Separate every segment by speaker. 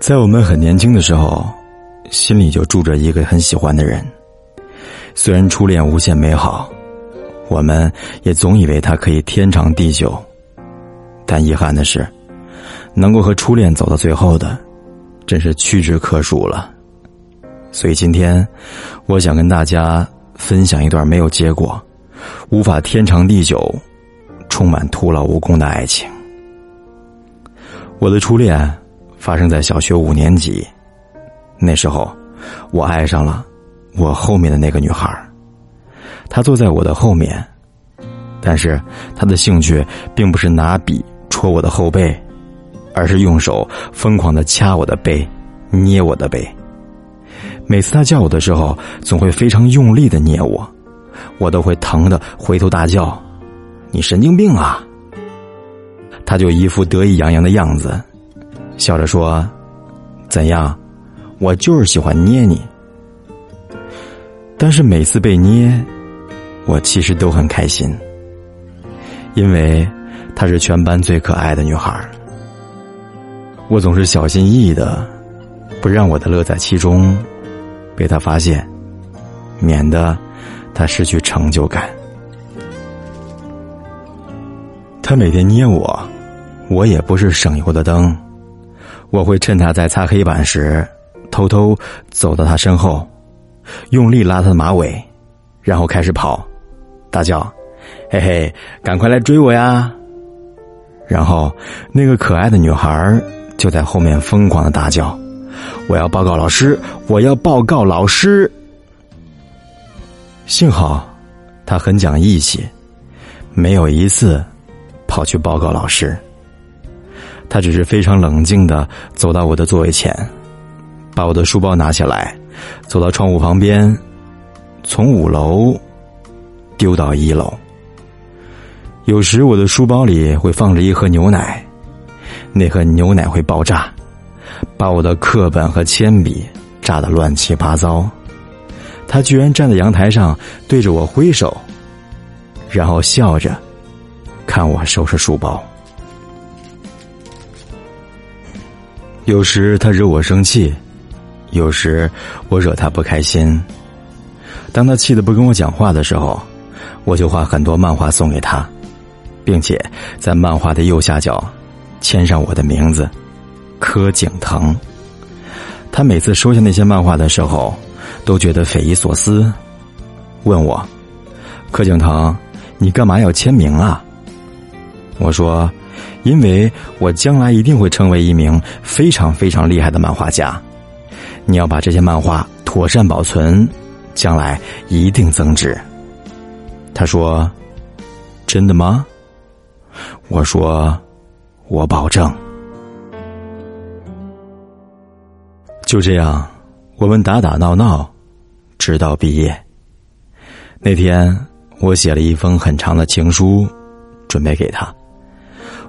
Speaker 1: 在我们很年轻的时候，心里就住着一个很喜欢的人。虽然初恋无限美好，我们也总以为它可以天长地久。但遗憾的是，能够和初恋走到最后的，真是屈指可数了。所以今天，我想跟大家分享一段没有结果、无法天长地久、充满徒劳无功的爱情。我的初恋。发生在小学五年级，那时候，我爱上了我后面的那个女孩她坐在我的后面，但是她的兴趣并不是拿笔戳我的后背，而是用手疯狂的掐我的背，捏我的背。每次她叫我的时候，总会非常用力的捏我，我都会疼的回头大叫：“你神经病啊！”她就一副得意洋洋的样子。笑着说：“怎样？我就是喜欢捏你。但是每次被捏，我其实都很开心，因为她是全班最可爱的女孩我总是小心翼翼的，不让我的乐在其中被她发现，免得她失去成就感。她每天捏我，我也不是省油的灯。”我会趁他在擦黑板时，偷偷走到他身后，用力拉他的马尾，然后开始跑，大叫：“嘿嘿，赶快来追我呀！”然后那个可爱的女孩就在后面疯狂的大叫：“我要报告老师！我要报告老师！”幸好他很讲义气，没有一次跑去报告老师。他只是非常冷静的走到我的座位前，把我的书包拿起来，走到窗户旁边，从五楼丢到一楼。有时我的书包里会放着一盒牛奶，那盒牛奶会爆炸，把我的课本和铅笔炸得乱七八糟。他居然站在阳台上对着我挥手，然后笑着看我收拾书包。有时他惹我生气，有时我惹他不开心。当他气得不跟我讲话的时候，我就画很多漫画送给他，并且在漫画的右下角签上我的名字柯景腾。他每次收下那些漫画的时候，都觉得匪夷所思，问我：“柯景腾，你干嘛要签名啊？”我说。因为我将来一定会成为一名非常非常厉害的漫画家，你要把这些漫画妥善保存，将来一定增值。他说：“真的吗？”我说：“我保证。”就这样，我们打打闹闹，直到毕业。那天，我写了一封很长的情书，准备给他。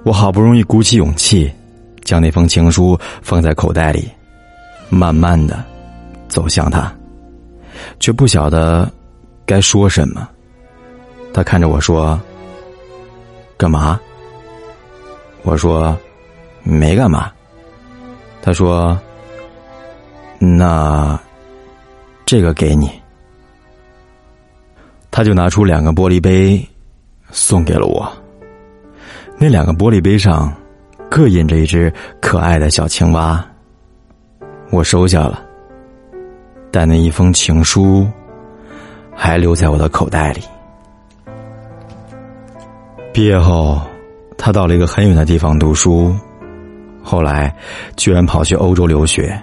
Speaker 1: 我好不容易鼓起勇气，将那封情书放在口袋里，慢慢的走向他，却不晓得该说什么。他看着我说：“干嘛？”我说：“没干嘛。”他说：“那这个给你。”他就拿出两个玻璃杯，送给了我。那两个玻璃杯上，各印着一只可爱的小青蛙。我收下了，但那一封情书还留在我的口袋里。毕业后，他到了一个很远的地方读书，后来居然跑去欧洲留学。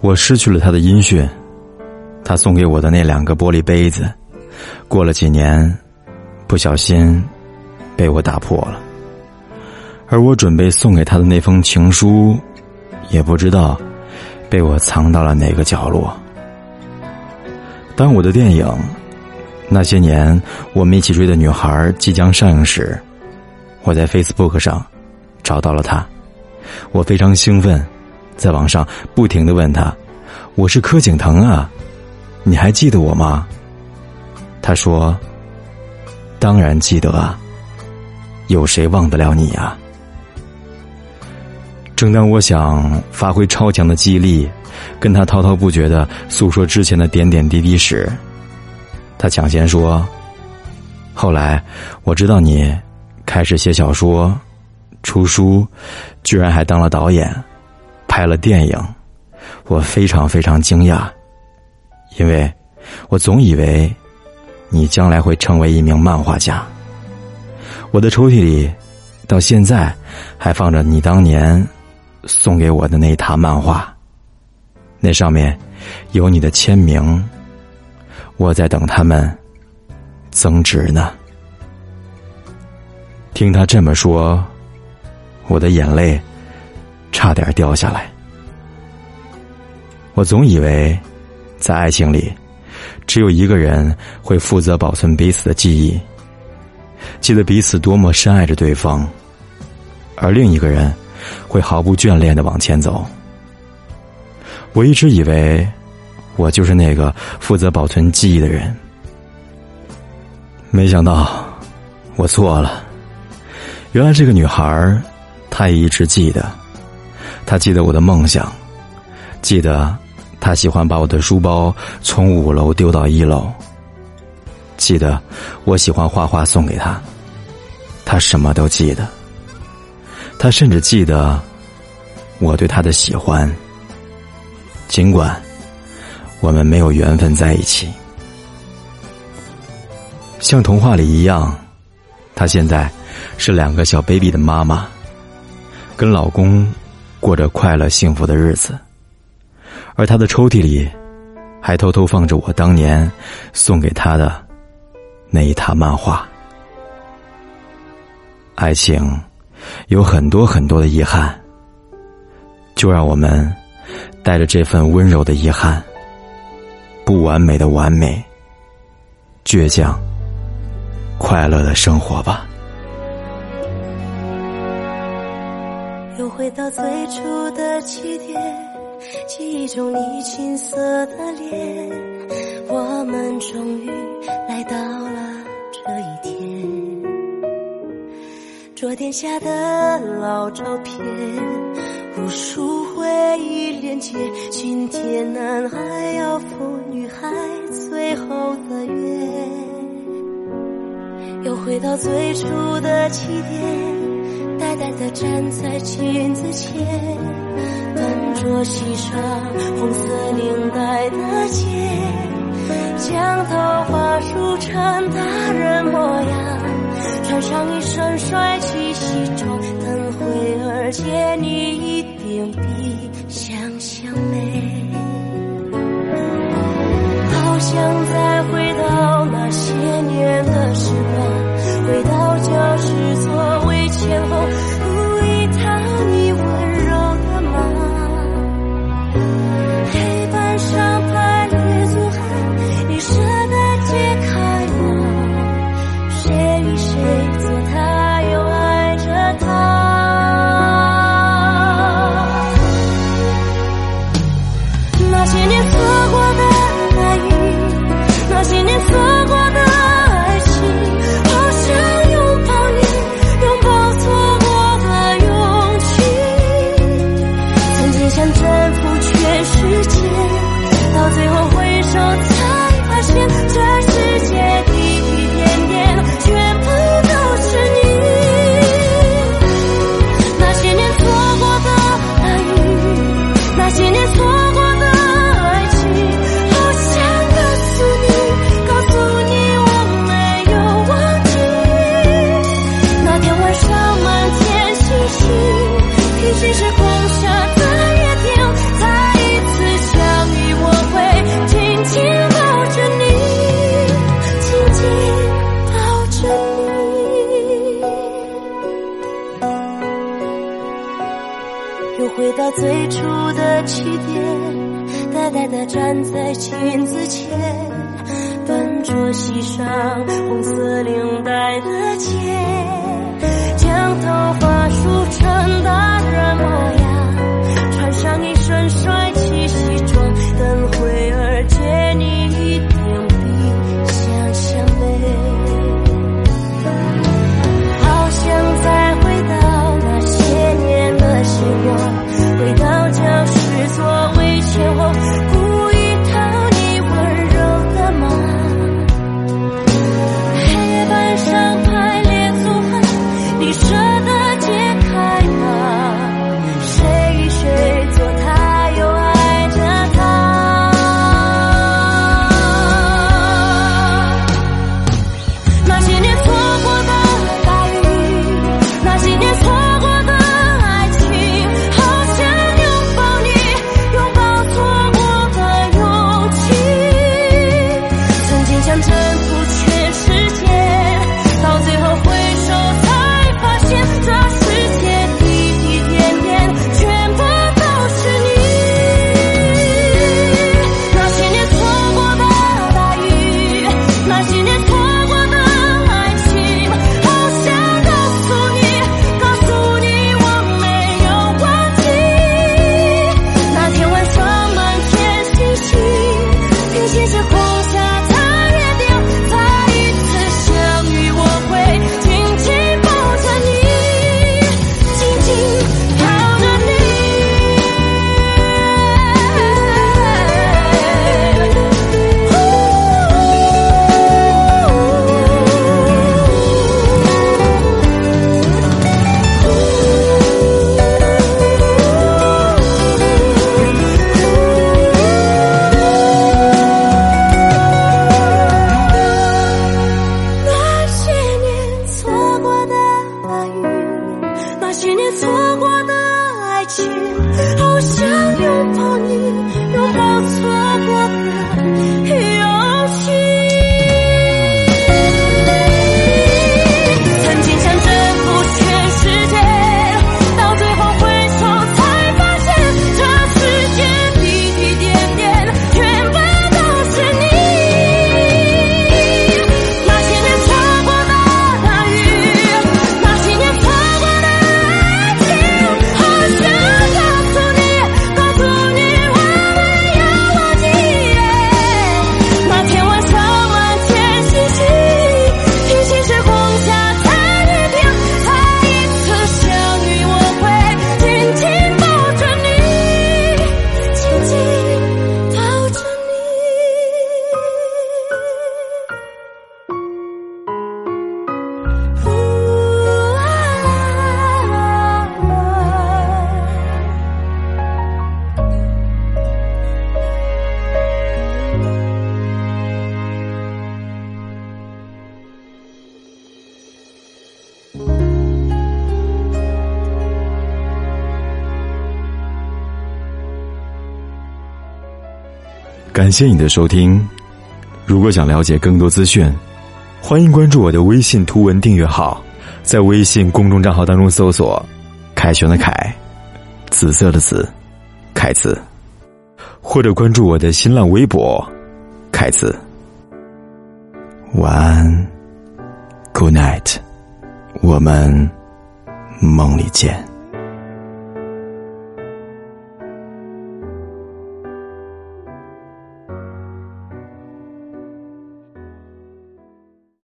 Speaker 1: 我失去了他的音讯，他送给我的那两个玻璃杯子，过了几年，不小心。被我打破了，而我准备送给他的那封情书，也不知道被我藏到了哪个角落。当我的电影《那些年我们一起追的女孩》即将上映时，我在 Facebook 上找到了他，我非常兴奋，在网上不停的问他：“我是柯景腾啊，你还记得我吗？”他说：“当然记得啊。”有谁忘得了你呀？正当我想发挥超强的记忆力，跟他滔滔不绝的诉说之前的点点滴滴时，他抢先说：“后来我知道你开始写小说、出书，居然还当了导演，拍了电影，我非常非常惊讶，因为我总以为你将来会成为一名漫画家。我的抽屉里到现在还放着你当年。”送给我的那沓漫画，那上面有你的签名，我在等他们增值呢。听他这么说，我的眼泪差点掉下来。我总以为，在爱情里，只有一个人会负责保存彼此的记忆，记得彼此多么深爱着对方，而另一个人。会毫不眷恋的往前走。我一直以为，我就是那个负责保存记忆的人。没想到，我错了。原来这个女孩，她也一直记得。她记得我的梦想，记得她喜欢把我的书包从五楼丢到一楼，记得我喜欢画画送给她，她什么都记得。他甚至记得我对他的喜欢，尽管我们没有缘分在一起。像童话里一样，她现在是两个小 baby 的妈妈，跟老公过着快乐幸福的日子，而她的抽屉里还偷偷放着我当年送给她的那一沓漫画。爱情。有很多很多的遗憾，就让我们带着这份温柔的遗憾，不完美的完美，倔强，快乐的生活吧。
Speaker 2: 又回到最初的起点，记忆中你青涩的脸，我们终于来到了这一天。桌垫下的老照片，无数回忆连接。今天男孩要赴女孩最后的约，又回到最初的起点，呆呆地站在镜子前，笨拙系上红色领带的结，将头发梳成大人模样。穿上一身帅气西装，等会儿见你一定比想象美。好想在到最初的起点，呆呆地站在镜子前，笨拙系上红色领带的结，将头发梳成大人模样，穿上一身帅
Speaker 1: 感谢你的收听。如果想了解更多资讯，欢迎关注我的微信图文订阅号，在微信公众账号当中搜索“凯旋的凯”，紫色的紫，凯子，或者关注我的新浪微博“凯子”。晚安，Good night，我们梦里见。